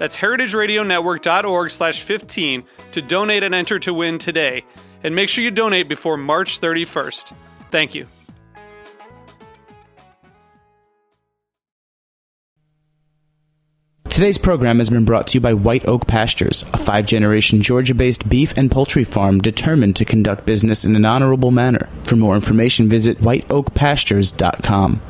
That's heritageradionetwork.org slash 15 to donate and enter to win today. And make sure you donate before March 31st. Thank you. Today's program has been brought to you by White Oak Pastures, a five generation Georgia based beef and poultry farm determined to conduct business in an honorable manner. For more information, visit whiteoakpastures.com.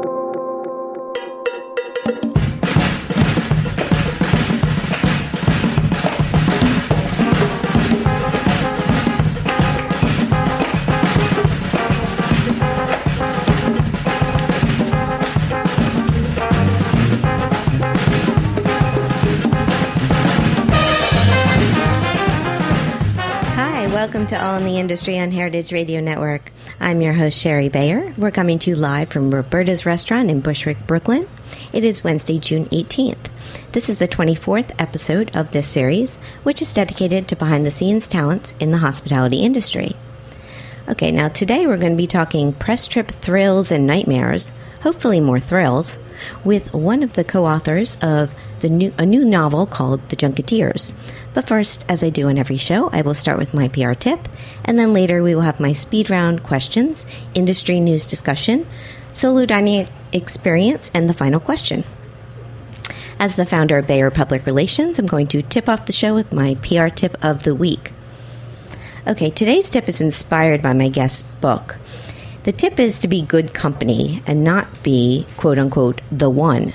To All in the Industry on Heritage Radio Network. I'm your host, Shari Bayer. We're coming to you live from Roberta's Restaurant in Bushwick, Brooklyn. It is Wednesday, June 18th. This is the 24th episode of this series, which is dedicated to behind the scenes talents in the hospitality industry. Okay, now today we're going to be talking press trip thrills and nightmares, hopefully more thrills, with one of the co-authors of the new a new novel called The Junketeers. But first, as I do in every show, I will start with my PR tip, and then later we will have my speed round questions, industry news discussion, solo dining experience, and the final question. As the founder of Bayer Public Relations, I'm going to tip off the show with my PR tip of the week. Okay, today's tip is inspired by my guest's book. The tip is to be good company and not be, quote unquote, the one.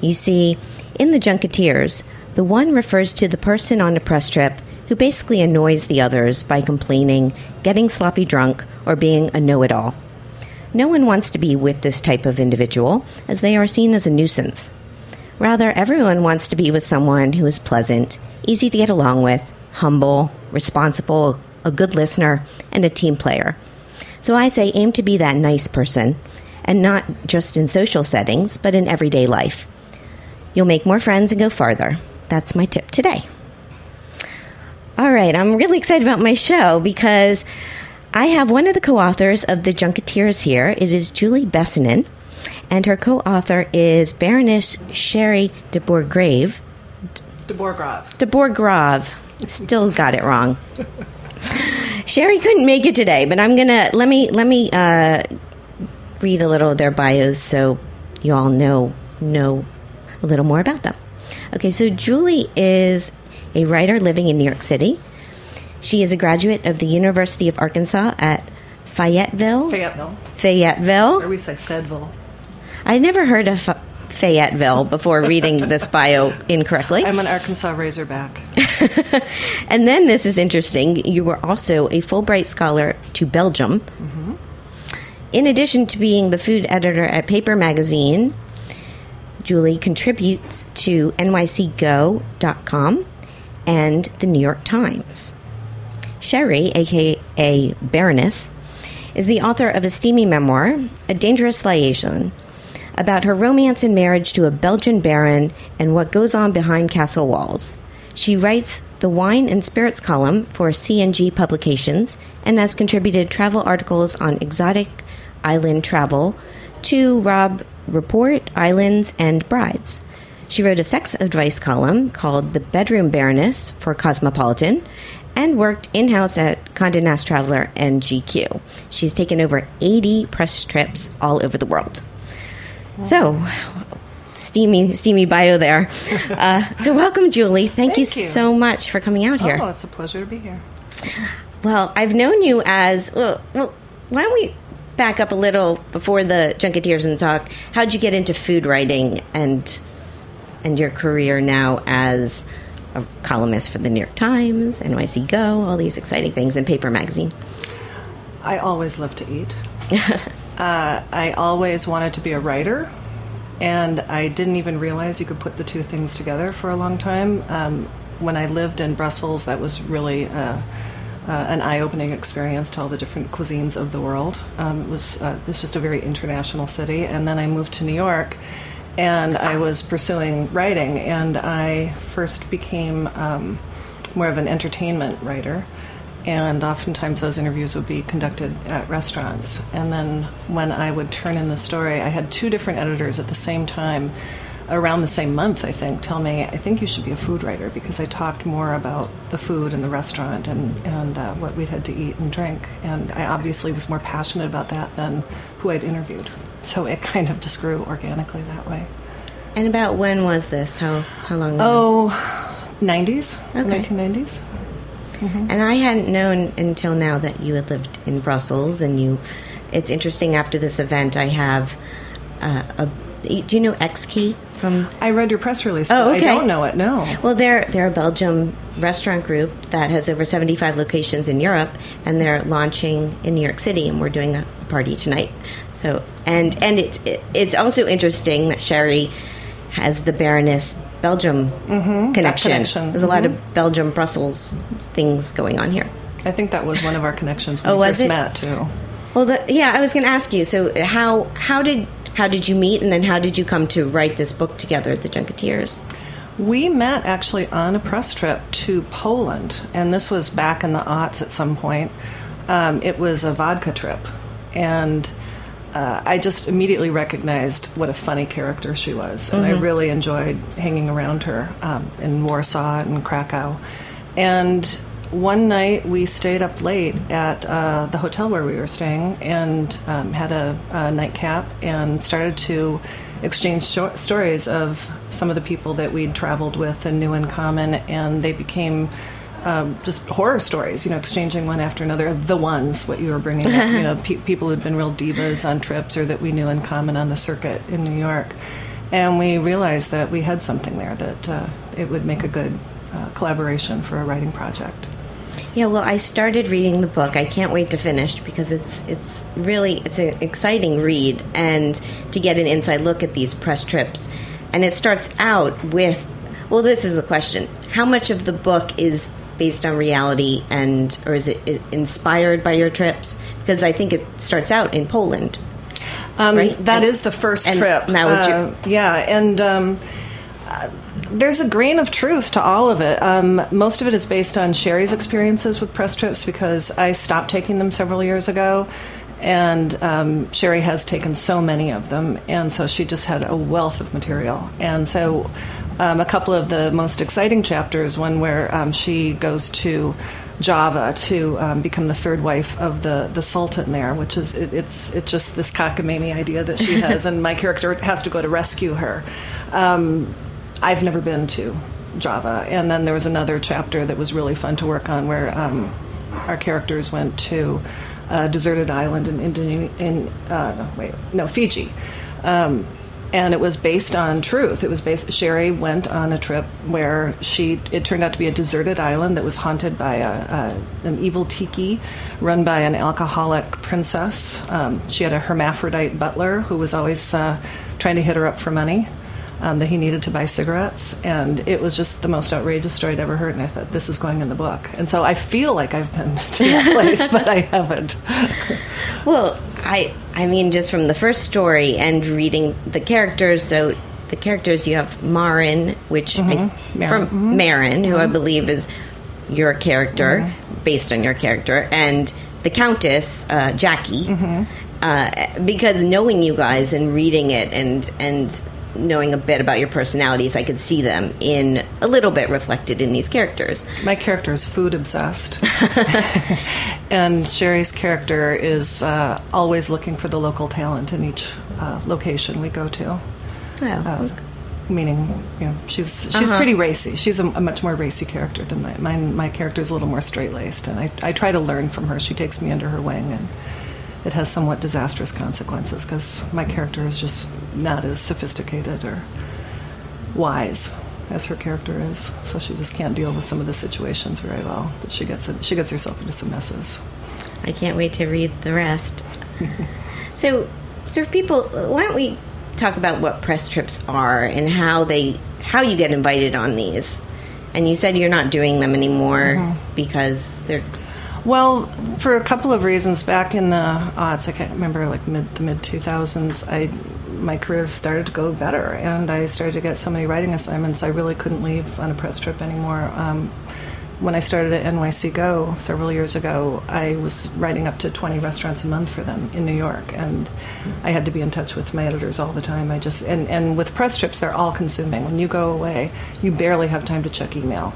You see, in The Junketeers, the one refers to the person on a press trip who basically annoys the others by complaining, getting sloppy drunk, or being a know it all. No one wants to be with this type of individual, as they are seen as a nuisance. Rather, everyone wants to be with someone who is pleasant, easy to get along with, humble, responsible, a good listener, and a team player. So I say aim to be that nice person, and not just in social settings, but in everyday life. You'll make more friends and go farther. That's my tip today. All right, I'm really excited about my show because I have one of the co authors of The Junketeers here. It is Julie Besonen, and her co author is Baroness Sheri de Bourgrave. De Bourgrave. De Bourgrave. Still got it wrong. Sheri couldn't make it today, but I'm gonna let me let me uh, read a little of their bios so you all know know a little more about them. Okay, so Julie is a writer living in New York City. She is a graduate of the University of Arkansas at Fayetteville. Fayetteville. Fayetteville. Or we say Fayetteville. I never heard of Fa- Fayetteville before reading this bio incorrectly. I'm an Arkansas Razorback. and then this is interesting. You were also a Fulbright scholar to Belgium. Mm-hmm. In addition to being the food editor at Paper Magazine, Julie contributes to nycgo.com and the New York Times. Sheri, aka Baroness, is the author of a steamy memoir, A Dangerous Liaison, about her romance and marriage to a Belgian baron and what goes on behind castle walls. She writes the wine and spirits column for CNG Publications and has contributed travel articles on exotic island travel to Robb Report, Islands, and Brides. She wrote a sex advice column called The Bedroom Baroness for Cosmopolitan and worked in house at Condé Nast Traveler and GQ. She's taken over 80 press trips all over the world. So, steamy, steamy bio there. Uh, so, welcome, Julie. Thank, you, Thank you. so much for coming out here. Oh, it's a pleasure to be here. Well, I've known you as well. Well, why don't we back up a little before the Junketeers and talk? How'd you get into food writing and and your career now as a columnist for the New York Times, NYC Go, all these exciting things in paper magazine? I always love to eat. uh, I always wanted to be a writer, and I didn't even realize you could put the two things together for a long time. Um, when I lived in Brussels, that was really uh, uh, an eye-opening experience to all the different cuisines of the world. Um, it was uh, it's just a very international city, and then I moved to New York, and I was pursuing writing, and I first became um, more of an entertainment writer and oftentimes those interviews would be conducted at restaurants. And then when I would turn in the story, I had two different editors at the same time, around the same month, I think, tell me, I think you should be a food writer because I talked more about the food and the restaurant and, and uh, what we'd had to eat and drink. And I obviously was more passionate about that than who I'd interviewed. So it kind of just grew organically that way. And about when was this? How how long? ago? Oh, 90s, Okay. 1990s. And I hadn't known until now that you had lived in Brussels, and you. It's interesting. After this event, I have uh, a. Do you know Exki from? I read your press release, Oh, okay. I don't know it, no. Well, they're they're a Belgium restaurant group that has over seventy five locations in Europe, and they're launching in New York City, and we're doing a, a party tonight. So, and and it's it's also interesting that Sheri has the Baroness Belgium mm-hmm, connection. connection. There's a lot of mm-hmm. Belgium Brussels things going on here. I think that was one of our connections when Oh, we was first it? met too. Well, the, yeah, I was going to ask you. So, how how did how did you meet, and then how did you come to write this book together at the Junketeers? We met actually on a press trip to Poland, and this was back in the aughts at some point. Um, it was a vodka trip, and uh, I just immediately recognized what a funny character she was, and I really enjoyed hanging around her um, in Warsaw and Krakow. And one night we stayed up late at uh, the hotel where we were staying and um, had a, a nightcap and started to exchange short stories of some of the people that we'd traveled with and knew in common, and they became um, just horror stories, you know, exchanging one after another of the ones, what you were bringing up, you know, pe- people who'd been real divas on trips or that we knew in common on the circuit in New York. And we realized that we had something there that uh, it would make a good uh, collaboration for a writing project. Yeah, well, I started reading the book. I can't wait to finish because it's it's really it's an exciting read and to get an inside look at these press trips. And it starts out with well, this is the question: How much of the book is based on reality, and or is it inspired by your trips? Because I think it starts out in Poland. Um, Right. That And- is the first and trip. that was your- Uh, yeah, and um, there's a grain of truth to all of it. Um, most of it is based on Sheri's experiences with press trips because I stopped taking them several years ago. And um, Sheri has taken so many of them, and so she just had a wealth of material. And so, um, a couple of the most exciting chapters one where um, she goes to Java to um, become the third wife of the, the Sultan there, which is it, it's it's just this cockamamie idea that she has, and my character has to go to rescue her. Um, I've never been to Java, and then there was another chapter that was really fun to work on where um, our characters went to a deserted island in Indonesia. In uh, wait, no Fiji. Um, and it was based on truth. It was based. Sheri went on a trip where she. It turned out to be a deserted island that was haunted by a, a an evil tiki, run by an alcoholic princess. Um, she had a hermaphrodite butler who was always uh, trying to hit her up for money um, that he needed to buy cigarettes, and it was just the most outrageous story I'd ever heard. And I thought this is going in the book, and so I feel like I've been to that place, but I haven't. Well, I I mean, just from the first story and reading the characters. So the characters you have Marin, which I, Marin. from Marin, who I believe is your character, based on your character, and the Countess uh, Jackie. Uh, because knowing you guys and reading it and and knowing a bit about your personalities, I could see them in a little bit reflected in these characters. My character is food obsessed, and Sheri's character is uh, always looking for the local talent in each uh, location we go to. Oh, Uh, meaning, you know, she's she's pretty racy. She's a, a much more racy character than my my, my character is a little more straight laced, and I, I try to learn from her. She takes me under her wing, and it has somewhat disastrous consequences because my character is just not as sophisticated or wise as her character is. So she just can't deal with some of the situations very well. That she gets in, she gets herself into some messes. I can't wait to read the rest. so, so people, why don't we talk about what press trips are and how they how you get invited on these? And you said you're not doing them anymore mm-hmm. because they're Well, for a couple of reasons, back in the odds, I can't remember, like mid the mid two thousands, I my career started to go better, and I started to get so many writing assignments. I really couldn't leave on a press trip anymore. Um, when I started at NYC Go several years ago, I was writing up to 20 restaurants a month for them in New York, and I had to be in touch with my editors all the time. I just and, and with press trips, they're all consuming. When you go away, you barely have time to check email,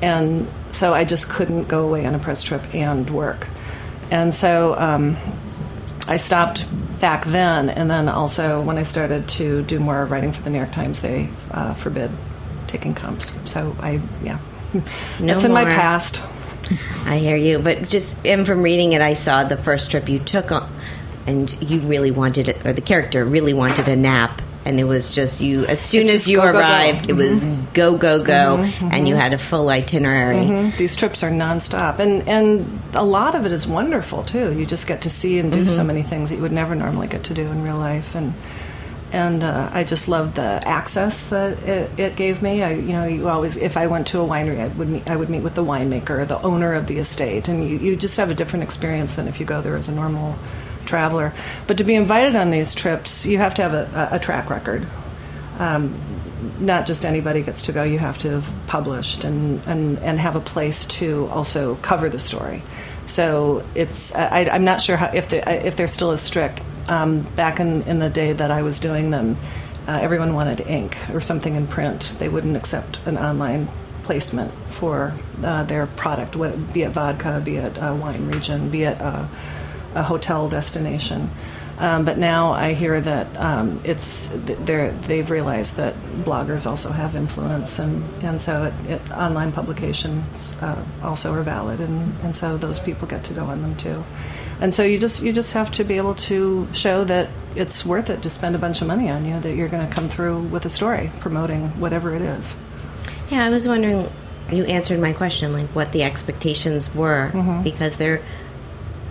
and so I just couldn't go away on a press trip and work, and so um, I stopped back then, and then also when I started to do more writing for the New York Times, they uh, forbid taking comps. So I yeah, No that's in my past. I hear you, but just and from reading it, I saw the first trip you took on, and you really wanted it, or the character really wanted a nap, and it was just you. As soon It's as you go, go, go. arrived, it was mm-hmm. go go go, mm-hmm, and you mm-hmm. had a full itinerary. Mhm. These trips are nonstop, and and a lot of it is wonderful too. You just get to see and do so many things that you would never normally get to do in real life, and and uh, I just love the access that it, it gave me. I, you know, you always if I went to a winery, I would meet, I would meet with the winemaker, the owner of the estate, and you, you just have a different experience than if you go there as a normal traveler. But to be invited on these trips, you have to have a, a, track record. Um, not just anybody gets to go. You have to have published and, and, and have a place to also cover the story. So it's I, I'm not sure how, if they if they're still as strict. Um, back in, in the day that I was doing them, uh, everyone wanted ink or something in print. They wouldn't accept an online placement for uh, their product, be it vodka, be it a wine region, be it a, a hotel destination. Um, but now I hear that um, it's they're, they've realized that bloggers also have influence, and, and so it, it, online publications uh, also are valid, and, and so those people get to go on them too. And so you just you just have to be able to show that it's worth it to spend a bunch of money on you, that you're going to come through with a story promoting whatever it is. Yeah, I was wondering. You answered my question, like what the expectations were, Mm-hmm. because they're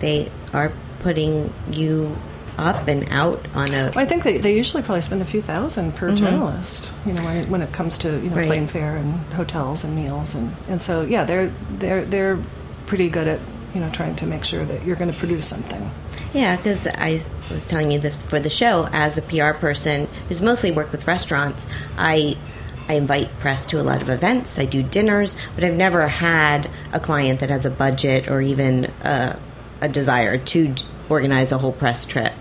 they are putting you up and out on a Well, I think they, they usually probably spend a few thousand per journalist. You know, when it, when it comes to you know Mm-hmm. Right. plane fare and hotels and meals and, and so yeah, they're they're they're pretty good at you know trying to make sure that you're going to produce something. Yeah, because I was telling you this for the show. As a PR person who's mostly worked with restaurants, I I invite press to a lot of events. I do dinners, but I've never had a client that has a budget or even a, a desire to organize a whole press trip.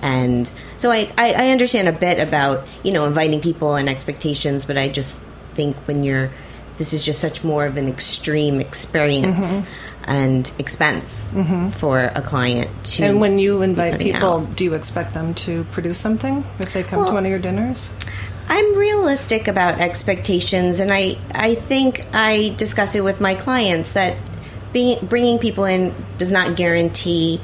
And so I, I, I understand a bit about you know inviting people and expectations, but I just think when you're this is just such more of an extreme experience mm-hmm. and expense mm-hmm. for a client to And when you invite people, out. do you expect them to produce something if they come to one of your dinners? I'm realistic about expectations, and I I think I discuss it with my clients that being bringing people in does not guarantee.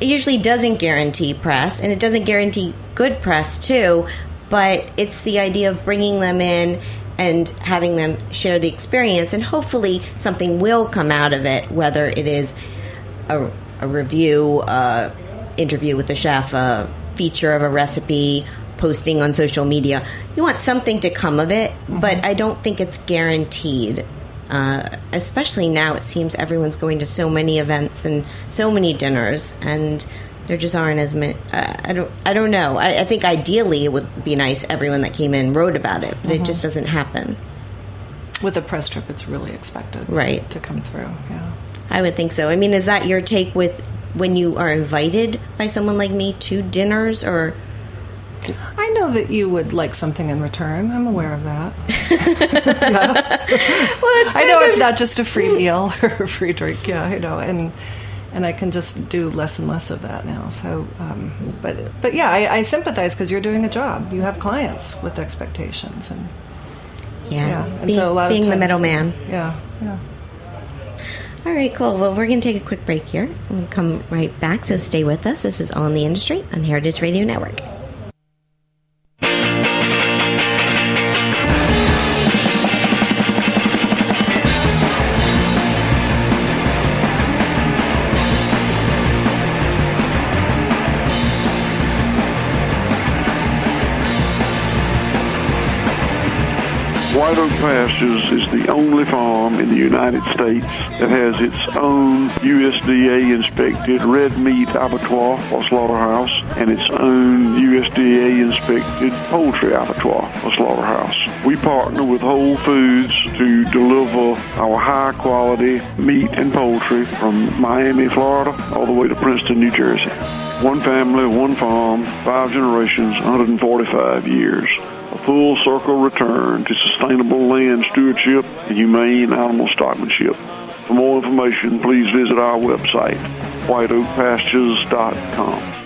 It usually doesn't guarantee press, and it doesn't guarantee good press too. But it's the idea of bringing them in and having them share the experience, and hopefully something will come out of it, whether it is a, a review, a interview with the chef, a feature of a recipe, posting on social media. You want something to come of it, but mm-hmm. I don't think it's guaranteed. Uh, especially now, it seems everyone's going to so many events and so many dinners, and there just aren't as many. Uh, I don't. I don't know. I, I think ideally it would be nice everyone that came in wrote about it, but it just doesn't happen. With a press trip, it's really expected, Right. to come through. Yeah. I would think so. I mean, is that your take with when you are invited by someone like me to dinners or I know that you would like something in return. I'm aware of that. well, I know it's not just a free meal or a free drink. Yeah, I know, and and I can just do less and less of that now. So, um, but but yeah, I, I sympathize because you're doing a job. You have clients with expectations, and yeah, yeah, and being, so a lot being of the middleman. Yeah, yeah. All right, cool. Well, we're going to take a quick break here. We'll come right back, so stay with us. This is All in the Industry on Heritage Radio Network. Oak Pastures is the only farm in the United States that has its own USDA inspected red meat abattoir or slaughterhouse and its own USDA inspected poultry abattoir or slaughterhouse. We partner with Whole Foods to deliver our high quality meat and poultry from Miami, Florida, all the way to Princeton, New Jersey. One family, one farm, five generations, 145 years full circle return to sustainable land stewardship and humane animal stockmanship. For more information, please visit our website, whiteoakpastures.com.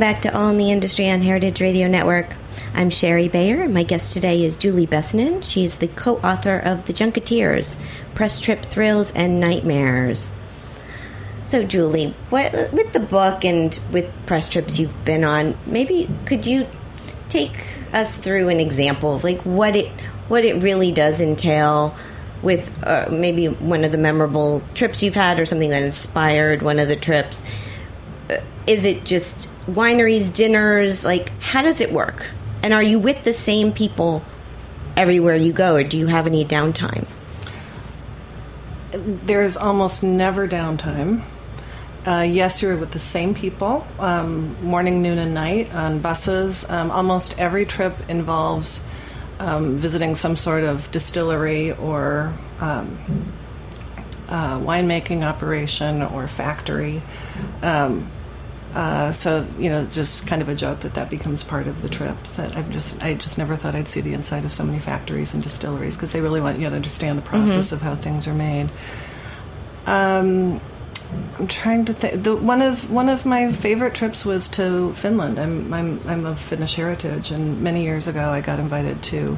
Welcome back to All in the Industry on Heritage Radio Network. I'm Shari Bayer, and my guest today is Julie Besonen. She's the co author of The Junketeers Press Trip Thrills and Nightmares. So, Julie, what, with the book and with press trips you've been on, maybe could you take us through an example of like what it what it really does entail with uh, maybe one of the memorable trips you've had or something that inspired one of the trips is it just wineries, dinners? Like, how does it work? And are you with the same people everywhere you go, or do you have any downtime? There's almost never downtime. Uh, yes, you're with the same people, um, morning, noon, and night on buses. Um, almost every trip involves um, visiting some sort of distillery or um, uh, winemaking operation or factory. Um, uh, so you know, it's just kind of a joke that that becomes part of the trip. That I've just I just never thought I'd see the inside of so many factories and distilleries because they really want you to understand the process of how things are made. Um, I'm trying to think. The, one of one of my favorite trips was to Finland. I'm I'm I'm of Finnish heritage, and many years ago I got invited to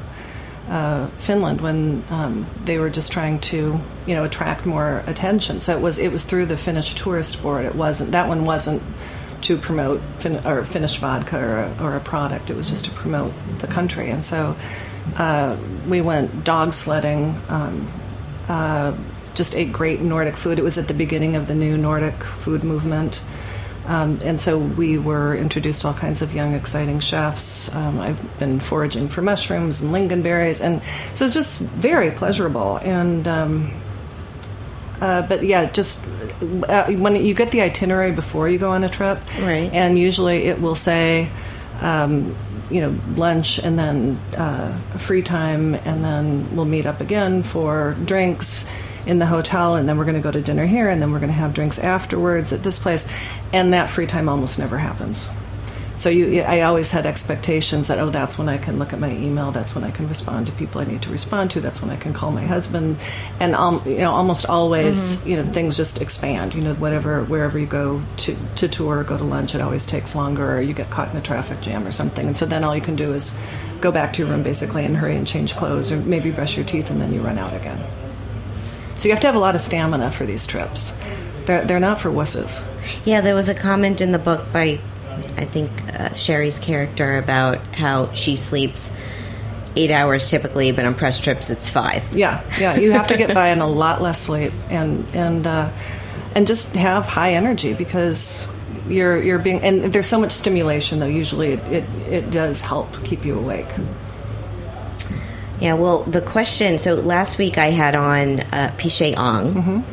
uh, Finland when um, they were just trying to you know attract more attention. So it was it was through the Finnish Tourist Board. It wasn't that one wasn't to promote fin- or Finnish vodka or a, or a product. It was just to promote the country. And so uh, we went dog sledding. Um, uh, just ate great Nordic food. It was at the beginning of the new Nordic food movement. Um, and so we were introduced to all kinds of young, exciting chefs. Um, I've been foraging for mushrooms and lingonberries, and so it's just very pleasurable. And um, uh, but yeah, just uh, when you get the itinerary before you go on a trip, Right. And usually it will say, um, you know, lunch and then uh, free time, and then we'll meet up again for drinks in the hotel, and then we're going to go to dinner here, and then we're going to have drinks afterwards at this place, and that free time almost never happens. So you, I always had expectations that oh, that's when I can look at my email. That's when I can respond to people I need to respond to. That's when I can call my husband, and um, you know, almost always, you know, things just expand. You know, whatever, wherever you go to to tour, or go to lunch, it always takes longer, or you get caught in a traffic jam or something, and so then all you can do is go back to your room basically and hurry and change clothes, or maybe brush your teeth, and then you run out again. So you have to have a lot of stamina for these trips. They're they're not for wusses. Yeah, there was a comment in the book by I think uh, Sheri's character about how she sleeps eight hours typically, but on press trips it's five. Yeah, yeah. You have to get by on a lot less sleep and and uh, and just have high energy because you're you're being and there's so much stimulation though. Usually it it, it does help keep you awake. Yeah, well, the question. So last week I had on uh, Pichet Ong.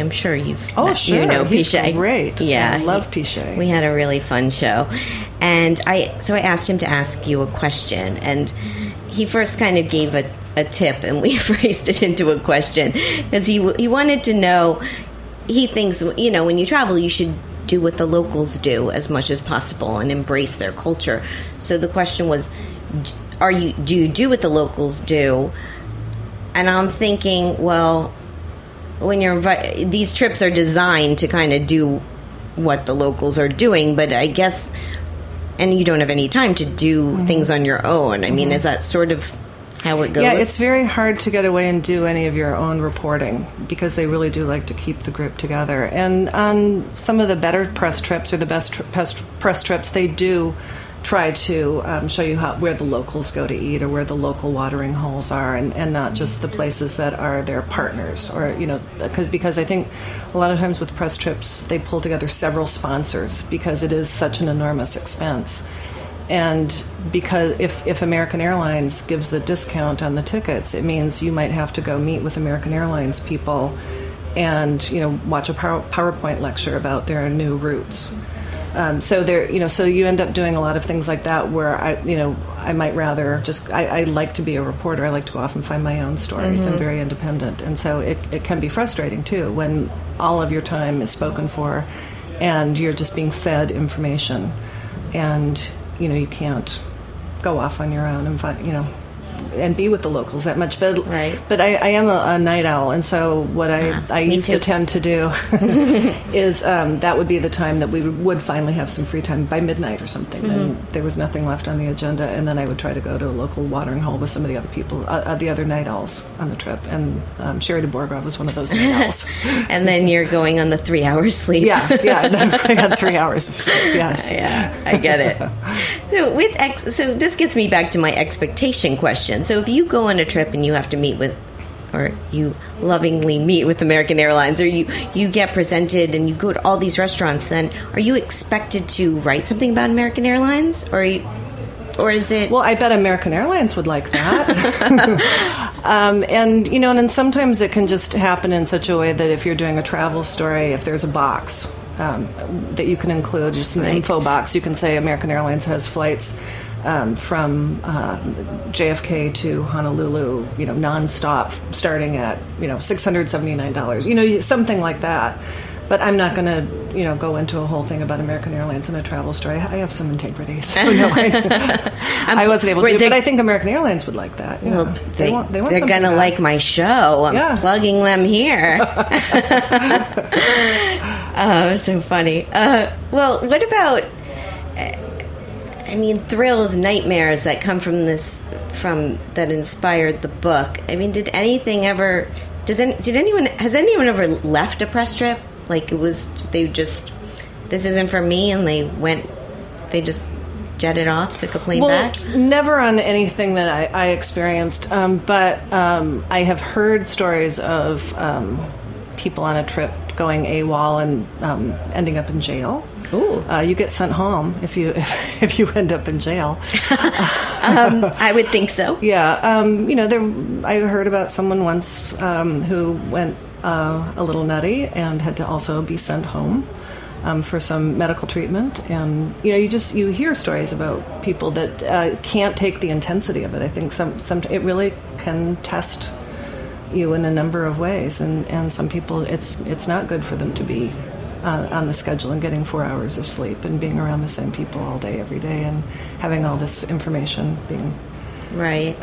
I'm sure you've. Oh, met- sure. You know He's Pichet. great. Yeah, I love he- Pichet. We had a really fun show, and I so I asked him to ask you a question, and he first kind of gave a, a tip, and we phrased it into a question because he he wanted to know. He thinks you know when you travel, you should do what the locals do as much as possible and embrace their culture. So the question was, are you do you do what the locals do? And I'm thinking, well, when you're invi- these trips are designed to kind of do what the locals are doing, but I guess and you don't have any time to do Mm-hmm. things on your own. I mean, is that sort of how it goes? Yeah, it's very hard to get away and do any of your own reporting because they really do like to keep the group together. And on some of the better press trips or the best press, press trips, they do try to um, show you how, where the locals go to eat or where the local watering holes are and, and not just the places that are their partners or you know because because I think a lot of times with press trips they pull together several sponsors because it is such an enormous expense and because if, if American Airlines gives a discount on the tickets, it means you might have to go meet with American Airlines people and you know watch a power, PowerPoint lecture about their new routes. Um, so there, you know, so you end up doing a lot of things like that where I, you know, I might rather just I, I like to be a reporter. I like to go off and find my own stories. I'm very independent, and so it, it can be frustrating too when all of your time is spoken for, and you're just being fed information, and you know you can't go off on your own and find you know and be with the locals that much but Right. but I, I am a, a night owl and so what I, Yeah, I used too. to tend to do is um, that would be the time that we would finally have some free time by midnight or something Mm-hmm. then there was nothing left on the agenda and then I would try to go to a local watering hole with some of the other people uh, uh, the other night owls on the trip and um, Sheri de Borchgrave was one of those night owls and then you're going on the three hours sleep. yeah yeah I had three hours of sleep yes yeah, I get it. So with ex- so this gets me back to my expectation question. So if you go on a trip and you have to meet with or you lovingly meet with American Airlines or you you get presented and you go to all these restaurants then are you expected to write something about American Airlines or you, or is it Well, I bet American Airlines would like that. um, and, you know, and sometimes it can just happen in such a way that if you're doing a travel story, if there's a box um, that you can include, just an Right. info box, you can say American Airlines has flights. Um, from uh, JFK to Honolulu, you know, nonstop, starting at you know six hundred seventy nine dollars, you know, something like that. But I'm not going to, you know, go into a whole thing about American Airlines in a travel story. I have some integrity, so no, I, I wasn't able to. they- But I think American Airlines would like that. Well, they, want, they want are gonna like my show. I'm Yeah. plugging them here. oh, so funny. Uh, well, what about? I mean, thrills, nightmares that come from this, from that inspired the book. I mean, did anything ever? Does any, did anyone has anyone ever left a press trip? Like it was they just this isn't for me, and they went, they just jetted off, took a plane Well, back. never on anything that I, I experienced, um, but um, I have heard stories of um, people on a trip going AWOL and um, ending up in jail. Ooh. Uh, you get sent home if you if, if you end up in jail. Um, I would think so. Yeah, um, you know, there. I heard about someone once um, who went uh, a little nutty and had to also be sent home um, for some medical treatment. And you know, you just you hear stories about people that uh, can't take the intensity of it. I think some some it really can test you in a number of ways, and and some people it's it's not good for them to be. Uh, on the schedule and getting four hours of sleep and being around the same people all day, every day, and having all this information being Right.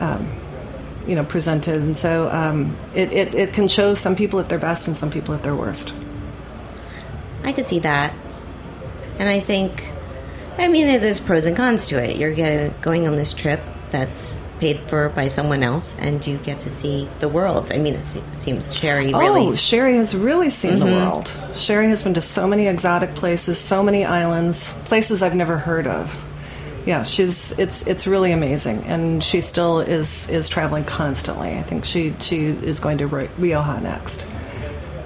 you know presented and so um, it, it, it can show some people at their best and some people at their worst I could see that. And I think, I mean, there's pros and cons to it. You're going on this trip that's paid for by someone else, and you get to see the world. I mean, it seems Sheri really. Oh, Sheri has really seen the world. Sheri has been to so many exotic places, so many islands, places I've never heard of. Yeah, she's it's it's really amazing, and she still is is traveling constantly. I think she she is going to Rioja next,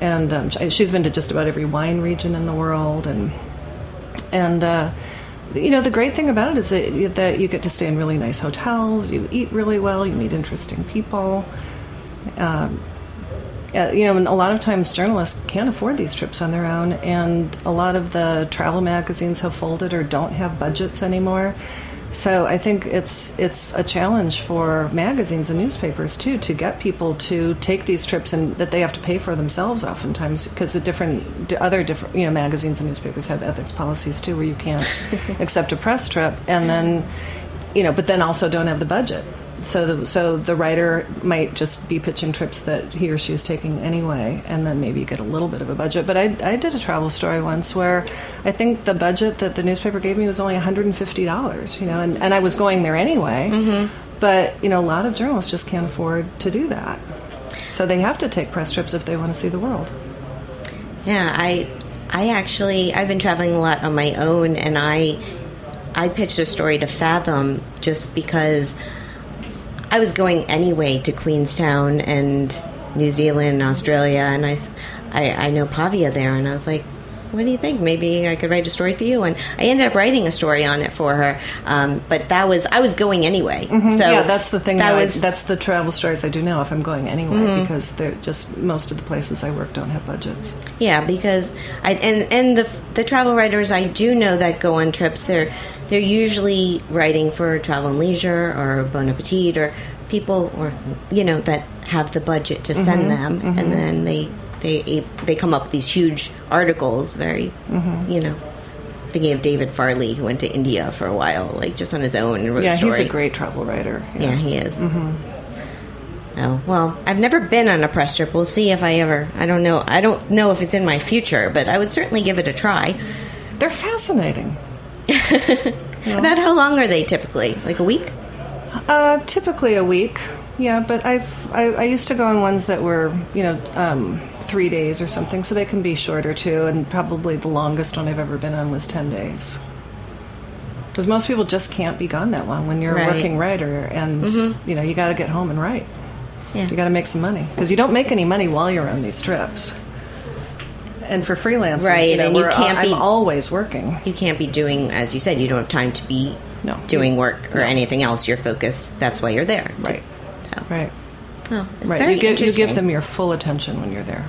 and um, she- she's been to just about every wine region in the world, and and uh, you know the great thing about it is that, you- that you get to stay in really nice hotels, you eat really well, you meet interesting people uh, you know, and a lot of times journalists can't afford these trips on their own, and a lot of the travel magazines have folded or don't have budgets anymore. So I think it's it's a challenge for magazines and newspapers too to get people to take these trips and that they have to pay for themselves oftentimes because the different other different you know magazines and newspapers have ethics policies too where you can't accept a press trip and then you know but then also don't have the budget so the, so the writer might just be pitching trips that he or she is taking anyway, and then maybe get a little bit of a budget. But I, I did a travel story once where I think the budget that the newspaper gave me was only $150, you know, and, and I was going there anyway. Mm-hmm. But, you know, a lot of journalists just can't afford to do that. So they have to take press trips if they want to see the world. Yeah, I I actually I've been traveling a lot on my own and I I pitched a story to Fathom just because I was going anyway to Queenstown and New Zealand and Australia and I, I know Pavia there and I was like what do you think? Maybe I could write a story for you, and I ended up writing a story on it for her. Um, but that was I was going anyway, Mm-hmm. yeah, that's the thing. That was that's the travel stories I do now if I'm going anyway, because they're just most of the places I work don't have budgets. Yeah, because I and and the the travel writers I do know that go on trips they're they're usually writing for Travel and Leisure or Bon Appetit or people or you know that have the budget to send mm-hmm. them, and mm-hmm. then they they they come up with these huge articles. Very mm-hmm. you know. Thinking of David Farley, who went to India for a while, like just on his own and wrote Yeah, a story. he's a great travel writer. Yeah, he is. Oh well, I've never been on a press trip. We'll see if I ever. I don't know. I don't know if it's in my future, but I would certainly give it a try. They're fascinating. About how long are they typically? Like a week? Uh, typically a week. Yeah, but I've I, I used to go on ones that were you know um, three days or something, so they can be shorter too. And probably the longest one I've ever been on was ten days. Because most people just can't be gone that long when you're a Right. working writer, and you know you got to get home and write. Yeah. You got to make some money because you don't make any money while you're on these trips. And for freelancers, Right, you know, and you uh, can't I'm be- always working. You can't be doing, as you said, you don't have time to be No. doing work or No. anything else. Your focus. That's why you're there. Right. So, Right. oh, it's right. very You give you give them your full attention when you're there.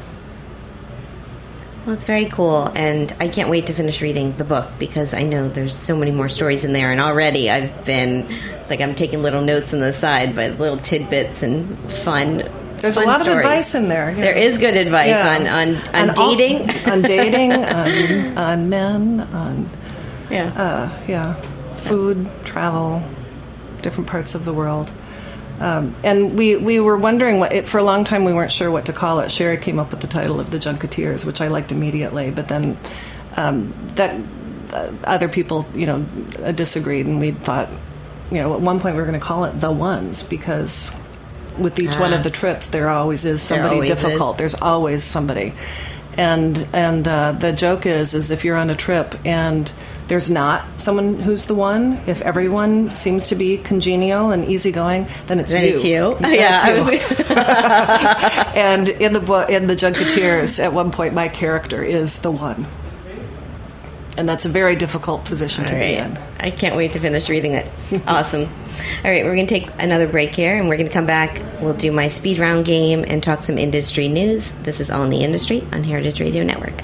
Well, it's very cool, and I can't wait to finish reading the book because I know there's so many more stories in there, and already I've been. It's like I'm taking little notes on the side, but little tidbits and fun. There's a lot stories. of advice in there. yeah. There is good advice Yeah. on on, on all- dating. on dating, on, on men, on yeah. uh, yeah, food, travel, different parts of the world. Um, and we, we were wondering what it, for a long time we weren't sure what to call it. Sheri came up with the title of the Junketeers, which I liked immediately, but then um, that uh, other people you know uh, disagreed, and we thought you know at one point we were going to call it the ones because with each one of the trips there always is somebody always difficult. is. There's always somebody, and and uh, the joke is is if you're on a trip and there's not someone who's the one, if everyone seems to be congenial and easygoing, then it's Then you. it's you. Then Yeah, it's you. and in the book, in the Junketeers, at one point, my character is the one, and that's a very difficult position to All be in. I can't wait to finish reading it. awesome. All right, we're going to take another break here and we're going to come back. We'll do my speed round game and talk some industry news. This is All in the Industry on Heritage Radio Network.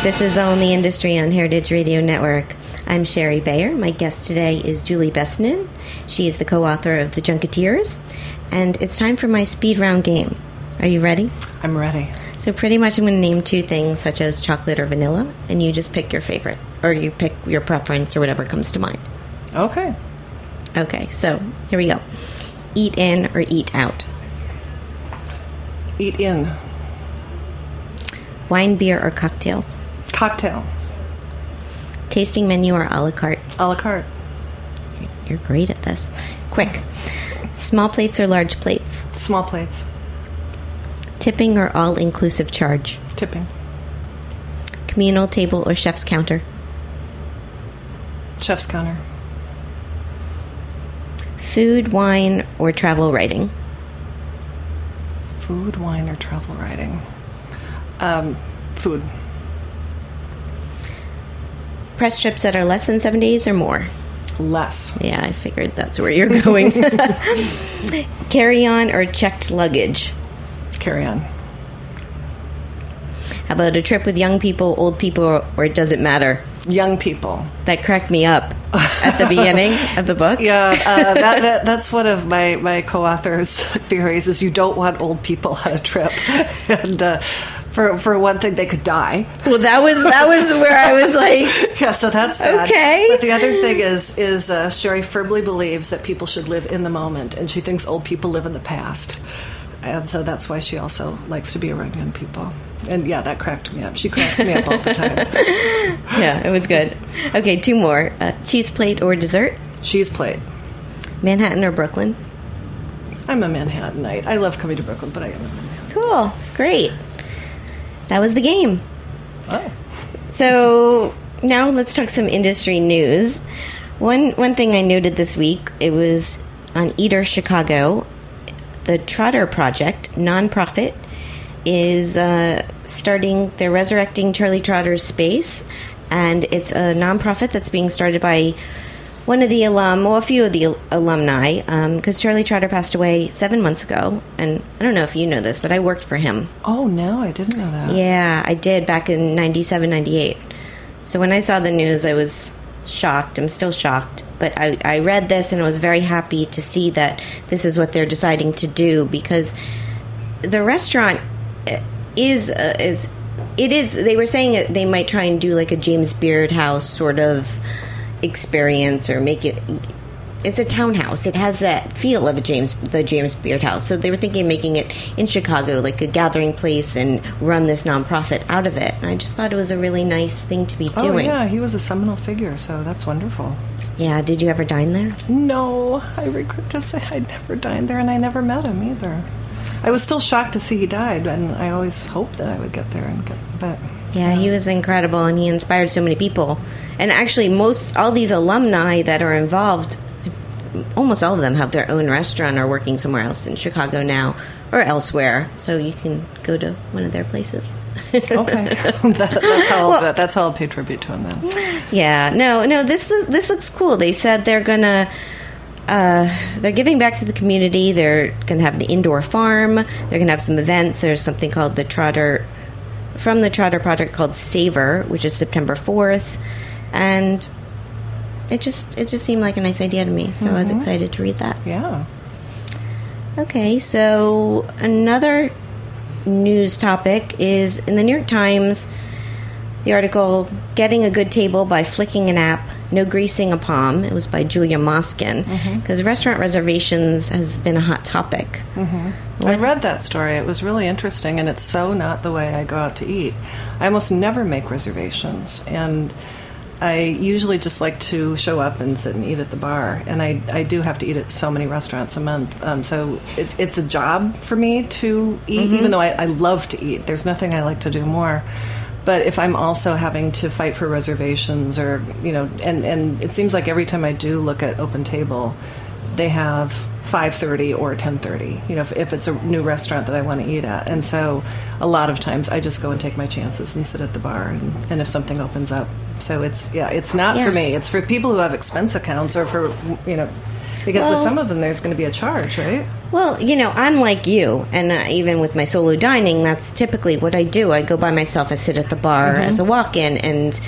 This is All in the Industry on Heritage Radio Network. I'm Shari Bayer. My guest today is Julie Besonen. She is the co author of The Junketeers. And it's time for my speed round game. Are you ready? I'm ready. So, pretty much, I'm going to name two things, such as chocolate or vanilla, and you just pick your favorite, or you pick your preference, or whatever comes to mind. Okay. Okay, so here we go. Eat in or eat out? Eat in. Wine, beer, or cocktail? Cocktail. Tasting menu or a la carte? A la carte. You're great at this. Quick. Small plates or large plates? Small plates. Tipping or all inclusive charge? Tipping. Communal table or chef's counter? Chef's counter. Food, wine, or travel writing? Food, wine, or travel writing. Um, food. Press trips that are less than seven days or more? Less. Yeah, I figured that's where you're going. Carry on or checked luggage? Carry on. How about a trip with young people, old people, or, or it doesn't matter? Young people. That cracked me up at the beginning of the book. Yeah, uh, that, that, that's one of my, my co-authors' theories is you don't want old people on a trip. and uh, for, for one thing, they could die. Well, that was that was where I was like, Yeah, so that's bad. Okay. But the other thing is, is uh, Sheri firmly believes that people should live in the moment, and she thinks old people live in the past. And so that's why she also likes to be around young people. And yeah, that cracked me up. She cracks me up all the time. yeah, it was good. Okay, two more: uh, cheese plate or dessert? Cheese plate. Manhattan or Brooklyn? I'm a Manhattanite. I love coming to Brooklyn, but I am a Manhattan. Cool, great. That was the game. Oh. So now let's talk some industry news. One one thing I noted this week it was on Eater Chicago, the Trotter Project nonprofit is uh, starting. They're resurrecting Charlie Trotter's space, and it's a nonprofit that's being started by one of the alum, well, a few of the al- alumni, because Charlie Trotter passed away seven months ago, and I don't know if you know this, but I worked for him. Oh, no, I didn't know that. Yeah, I did back in 97, 98. So when I saw the news, I was shocked. I'm still shocked. But I, I read this and I was very happy to see that this is what they're deciding to do because the restaurant uh, is uh, is it is they were saying that they might try and do like a James Beard house sort of experience or make it it's a townhouse. It has that feel of a James the James Beard house. So they were thinking of making it in Chicago like a gathering place and run this nonprofit out of it. And I just thought it was a really nice thing to be doing. Oh, doing. yeah, he was a seminal figure, so that's wonderful. Yeah, did you ever dine there? No, I regret to say I never dined there and I never met him either. I was still shocked to see he died, and I always hoped that I would get there and get, but Yeah, he was incredible and he inspired so many people. And actually, most all these alumni that are involved, almost all of them have their own restaurant or working somewhere else in Chicago now or elsewhere. So you can go to one of their places. okay, that, that's how I'll, that's how I'll pay tribute to him then. Yeah, no, no. This this looks cool. They said they're gonna. Uh, they're giving back to the community. They're going to have an indoor farm. They're going to have some events. There's something called the Trotter, from the Trotter Project called Savor, which is September 4th, and it just it just seemed like a nice idea to me. So I was mm-hmm. excited to read that. Yeah. Okay, so another news topic is in the New York Times. The article "Getting a Good Table by Flicking an App, No Greasing a Palm." It was by Julia Moskin mm-hmm. because restaurant reservations has been a hot topic. Mm-hmm. I read that story. It was really interesting, and it's so not the way I go out to eat. I almost never make reservations, and I usually just like to show up and sit and eat at the bar. And I, I do have to eat at so many restaurants a month. Um, so it's, it's a job for me to eat, mm-hmm. even though I, I love to eat. There's nothing I like to do more. But if I'm also having to fight for reservations, or you know, and and it seems like every time I do look at Open Table, they have 5.30 or 10.30 you know if, if it's a new restaurant that i want to eat at. And so a lot of times i just go and take my chances and sit at the bar and, and if something opens up. So it's yeah it's not Yeah. for me. It's for people who have expense accounts or for you know Because Well- with some of them, there's going to be a charge, right? Well, you know, I'm like you, and uh, even with my solo dining, that's typically what I do. I go by myself, I sit at the bar Mm-hmm. as a walk-in, and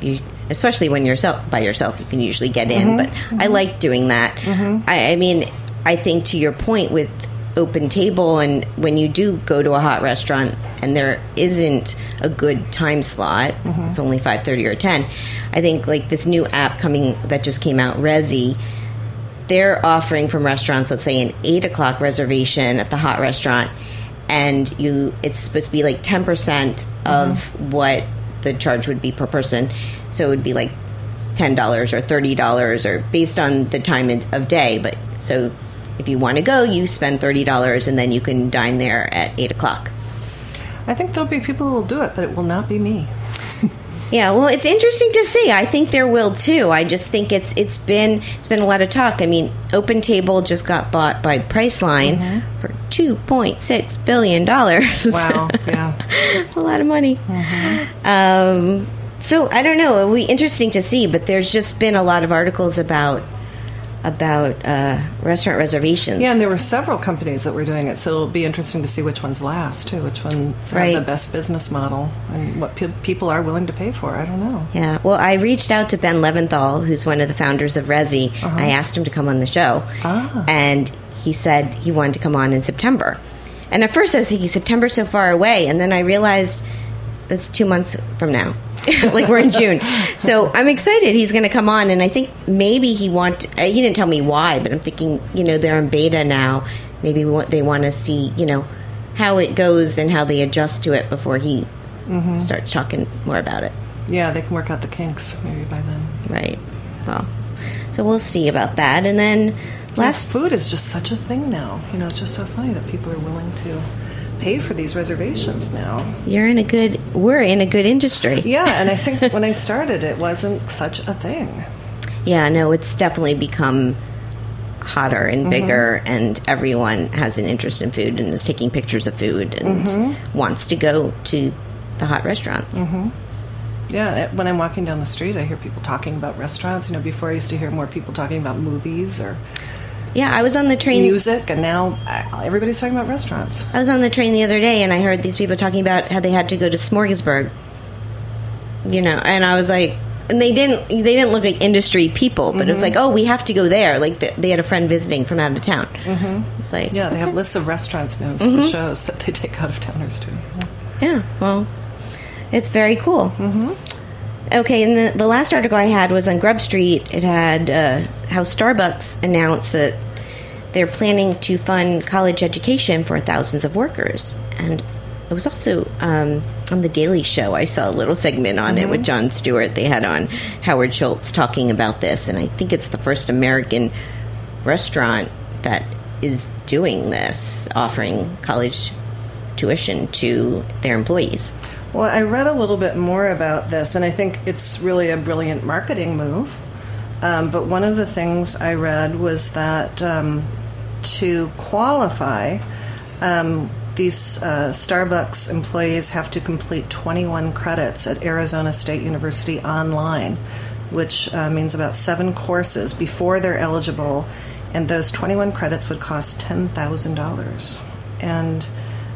you, especially when you're self, by yourself, you can usually get in. Mm-hmm. But I like doing that. I, I mean, I think to your point with open table, and when you do go to a hot restaurant and there isn't a good time slot, Mm-hmm. it's only five thirty or ten. I think like this new app coming that just came out, Resy they're offering from restaurants, let's say an eight o'clock reservation at the hot restaurant, and you it's supposed to be like ten percent of mm-hmm. what the charge would be per person. So it would be like ten dollars or thirty dollars, or based on the time of- of day. But so if you want to go, you spend thirty dollars, and then you can dine there at eight o'clock. I think there'll be people who will do it, but it will not be me. Yeah, well, it's interesting to see. I think there will too. I just think it's it's been it's been a lot of talk. I mean, Open Table just got bought by Priceline for two point six billion dollars. Wow, yeah. That's a lot of money. Um, so I don't know. It'll be interesting to see. But there's just been a lot of articles about about uh, restaurant reservations. Yeah, and there were several companies that were doing it, so it'll be interesting to see which ones last, too, which ones Right. have the best business model and what pe- people are willing to pay for. I don't know. Yeah. Well, I reached out to Ben Leventhal, who's one of the founders of Resy. I asked him to come on the show. Ah. And he said he wanted to come on in September. And at first I was thinking, September so far away. And then I realized it's two months from now. like we're in June. So I'm excited he's going to come on. And I think maybe he want, uh, he didn't tell me why, but I'm thinking, you know, they're in beta now. Maybe what they want to see, you know, how it goes and how they adjust to it before he starts talking more about it. Yeah, they can work out the kinks maybe by then. Right. Well, so we'll see about that. And then Last last, food is just such a thing now. You know, it's just so funny that people are willing to pay for these reservations now. you're in a good, we're in a good industry. Yeah, and I think when I started, it wasn't such a thing. Yeah, no, it's definitely become hotter and mm-hmm. bigger, and everyone has an interest in food and is taking pictures of food and mm-hmm. wants to go to the hot restaurants. Mm-hmm. Yeah, when I'm walking down the street, I hear people talking about restaurants. You know, before I used to hear more people talking about movies or Yeah, I was on the train. music, and now uh, everybody's talking about restaurants. I was on the train the other day and I heard these people talking about how they had to go to Smorgasburg. You know, and I was like, and they didn't they didn't look like industry people, but it was like, oh, we have to go there. Like th- they had a friend visiting from out of town. Mm-hmm. It's like, Yeah, they have lists of restaurants now instead of shows that they take out of towners to. Yeah. yeah, well, it's very cool. Mm-hmm. Okay, and the, the last article I had was on Grub Street. It had uh, how Starbucks announced that they're planning to fund college education for thousands of workers. And it was also um, on The Daily Show. I saw a little segment on it with Jon Stewart. They had on Howard Schultz talking about this. And I think it's the first American restaurant that is doing this, offering college tuition to their employees. Well, I read a little bit more about this, and I think it's really a brilliant marketing move. Um, but one of the things I read was that um, to qualify, um, these uh, Starbucks employees have to complete 21 credits at Arizona State University online, which uh, means about seven courses before they're eligible, and those 21 credits would cost $10,000. And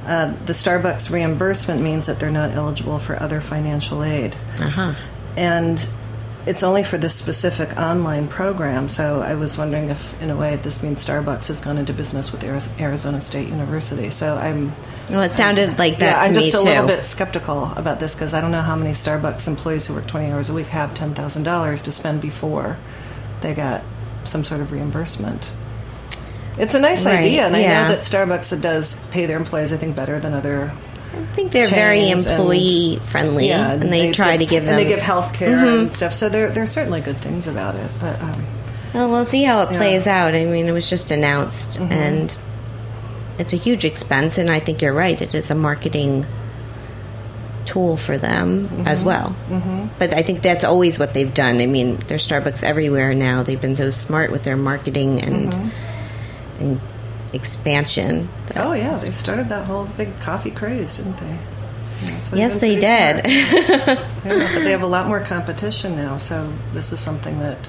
uh, the Starbucks reimbursement means that they're not eligible for other financial aid. Uh-huh. And it's only for this specific online program. So I was wondering if, in a way, this means Starbucks has gone into business with Arizona State University. So I'm. Well, it sounded like that yeah, I'm just a too. little bit skeptical about this because I don't know how many Starbucks employees who work 20 hours a week have $10,000 to spend before they got some sort of reimbursement. It's a nice Right, idea, and I know that Starbucks does pay their employees, I think, better than other I think they're very chains and- employee friendly, yeah, and they, try to give them. Mm-hmm. and they give health care and stuff. So there there's certainly good things about it, but um, well, we'll see how it Yeah. Mm-hmm. plays out. I mean, it was just announced, and it's a huge expense. And I think you're right; it is a marketing tool for them Mm-hmm. as well. Mm-hmm. But I think that's always what they've done. I mean, there's Starbucks everywhere now. They've been so smart with their marketing and and expansion. oh yeah, they started that whole big coffee craze, didn't they? Yeah, so Yes, they did. Yeah, but they have a lot more competition now, so this is something that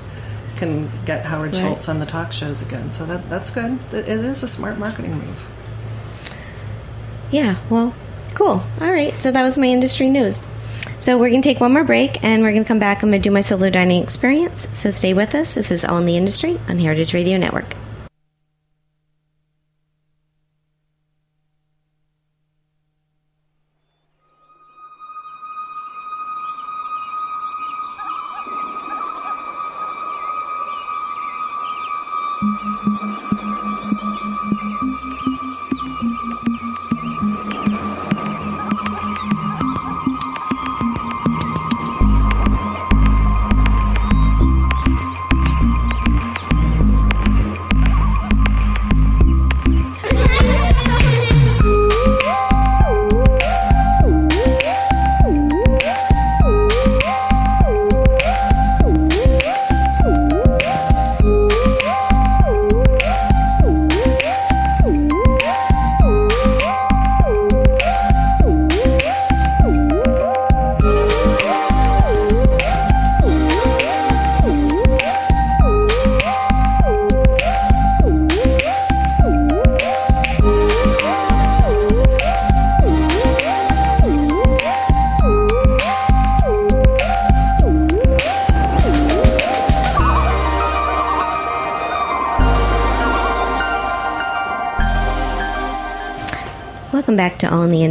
can get Howard Right. Schultz on the talk shows again. So that that's good. It it is a smart marketing move. Yeah, well, cool. All right, so that was my industry news. So we're going to take one more break and we're going to come back. I'm going to do my solo dining experience. So stay with us. This is All in the Industry on Heritage Radio Network. Thank you.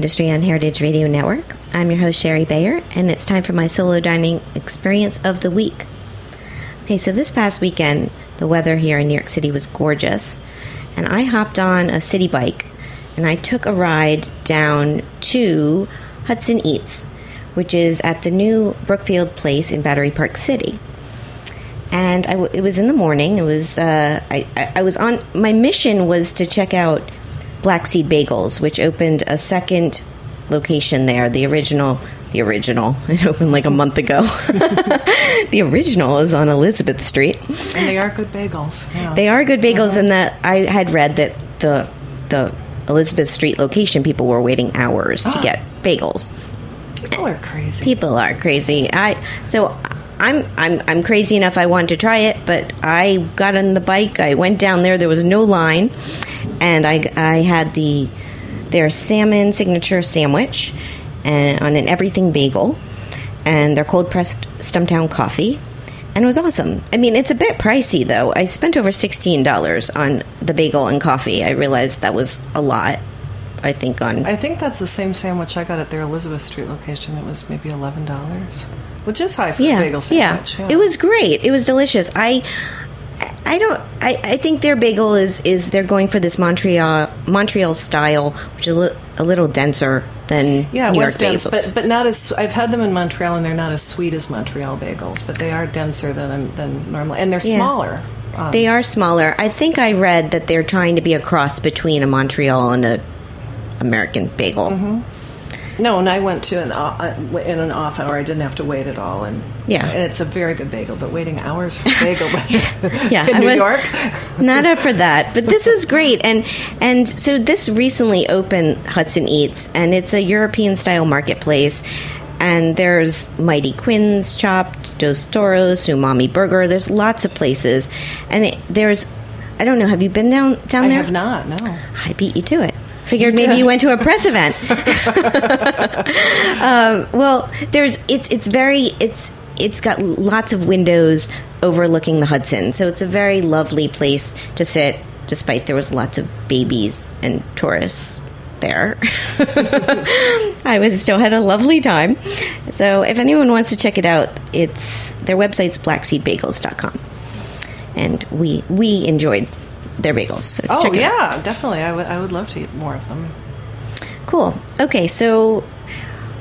Industry on Heritage Radio Network. I'm your host, Shari Bayer, and it's time for my solo dining experience of the week. Okay, so this past weekend, the weather here in New York City was gorgeous, and I hopped on a city bike and I took a ride down to Hudson Eats, which is at the new Brookfield Place in Battery Park City and I w- it was in the morning. It was uh, I, I I was on my mission was to check out Black Seed Bagels, which opened a second location there. The original, the original, it opened like a month ago. the original is on Elizabeth Street. And they are good bagels. Yeah. They are good bagels, uh-huh. and that I had read that the the Elizabeth Street location people were waiting hours to ah. get bagels. People are crazy. people are crazy. I so I'm I'm I'm crazy enough. I wanted to try it, but I got on the bike. I went down there. There was no line, and I I had the their salmon signature sandwich, and on an everything bagel, and their cold pressed Stumptown coffee. And it was awesome. I mean, it's a bit pricey though. I spent over sixteen dollars on the bagel and coffee. I realized that was a lot. I think on I think that's the same sandwich I got at their Elizabeth Street location. It was maybe eleven dollars, which is high for yeah, a bagel sandwich. Yeah. it was great. It was delicious. I, I don't. I, I think their bagel is is they're going for this Montreal Montreal style, which is a, li- a little denser than Yeah, New it was York dense, bagels. but but not as. I've had them in Montreal, and they're not as sweet as Montreal bagels, but they are denser than than normal, and they're Yeah. smaller. Um, they are smaller. I think I read that they're trying to be a cross between a Montreal and a American bagel. Mm-hmm. no, and I went to an uh, in an off hour. I didn't have to wait at all, and Yeah. and it's a very good bagel. But waiting hours for a bagel Yeah, in I New York, not up for that but this was great and and so this recently opened hudson eats and it's a european style marketplace and there's mighty quinn's chopped dos toros umami burger there's lots of places and it, there's i don't know have you been down down I there have not. No, I beat you to it. Figured maybe you went to a press event. um, well, there's it's it's very it's it's got lots of windows overlooking the Hudson, so it's a very lovely place to sit. Despite there was lots of babies and tourists there, I was still had a lovely time. So if anyone wants to check it out, it's their website's blackseedbagels.com. And we we enjoyed their bagels. So oh check it out. yeah, definitely. I would I would love to eat more of them. Cool. Okay, so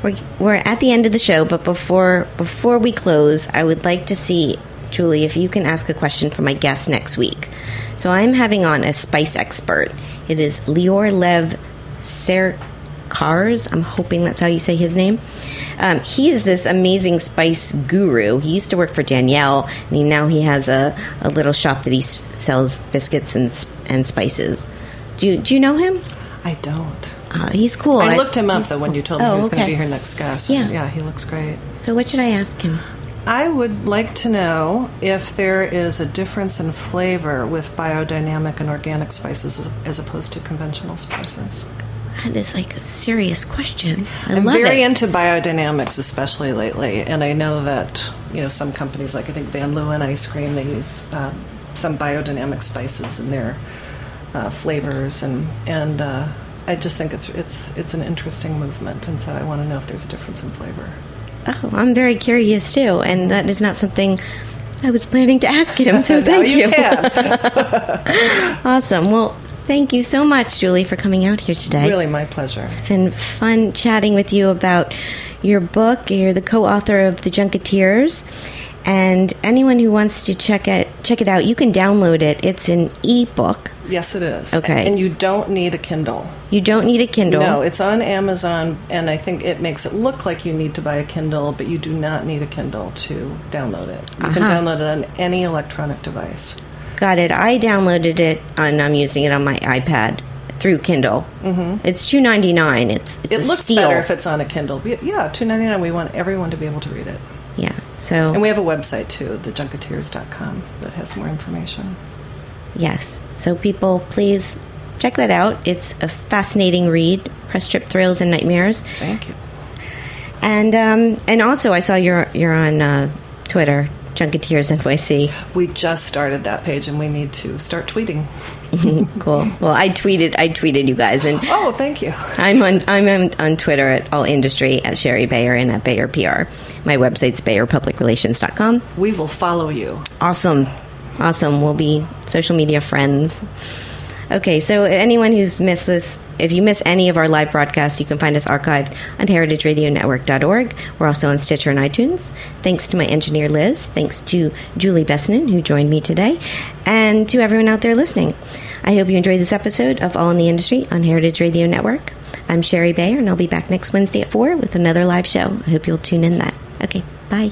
we're we're at the end of the show, but before before we close, I would like to see Julie if you can ask a question for my guest next week. So I'm having on a spice expert. It is Lior Lev Sercarz. I'm hoping that's how you say his name. Um, he is this amazing spice guru. He used to work for Daniel, and he, now he has a, a little shop that he s- sells biscuits and and spices. Do you, do you know him? I don't. Uh, he's cool. I looked him up though when you told me Oh, he was going to be here next guest. Yeah. yeah, he looks great. So what should I ask him? I would like to know if there is a difference in flavor with biodynamic and organic spices as, as opposed to conventional spices. That is like a serious question. I I'm love very it. into biodynamics, especially lately, and I know that you know some companies, like I think Van Leeuwen ice cream, they use uh, some biodynamic spices in their uh, flavors, and and uh, I just think it's it's it's an interesting movement, and so I want to know if there's a difference in flavor. oh, I'm very curious too, and that is not something I was planning to ask him. So thank you can. Awesome. Well, thank you so much, Julie, for coming out here today. really, my pleasure. It's been fun chatting with you about your book. You're the co-author of The Junketeers. And anyone who wants to check it check it out, you can download it. It's an ebook. Yes, it is. Okay. and you don't need a Kindle. You don't need a Kindle. No, it's on Amazon, and I think it makes it look like you need to buy a Kindle, but you do not need a Kindle to download it. You can Uh-huh. download it on any electronic device. Got it. I downloaded it and I'm using it on my iPad through Kindle. Mm-hmm. It's two ninety nine. It's, it's It looks steal. better if it's on a Kindle. But Yeah, two ninety nine. We want everyone to be able to read it, yeah. So and we have a website too, thejunketeers.com, that has more information. Yes. So people, please check that out. It's a fascinating read. Press trip thrills and nightmares. Thank you. And um, and also, I saw you're you're on uh, Twitter, Junketeers NYC. We just started that page, and we need to start tweeting. cool. Well, I tweeted I tweeted you guys, and Oh, thank you. I'm on I'm on, on Twitter at All Industry at Shari Bayer and at Bayer PR. My website's BayerPublicRelations.com. We will follow you. Awesome. Awesome. We'll be social media friends. Okay, so anyone who's missed this, if you miss any of our live broadcasts, you can find us archived on heritageradionetwork.org. We're also on Stitcher and iTunes. Thanks to my engineer Liz. Thanks to Julie Besonen, who joined me today, and to everyone out there listening. I hope you enjoyed this episode of All in the Industry on Heritage Radio Network. I'm Shari Bayer, and I'll be back next Wednesday at 4 with another live show. I hope you'll tune in then. Okay, bye.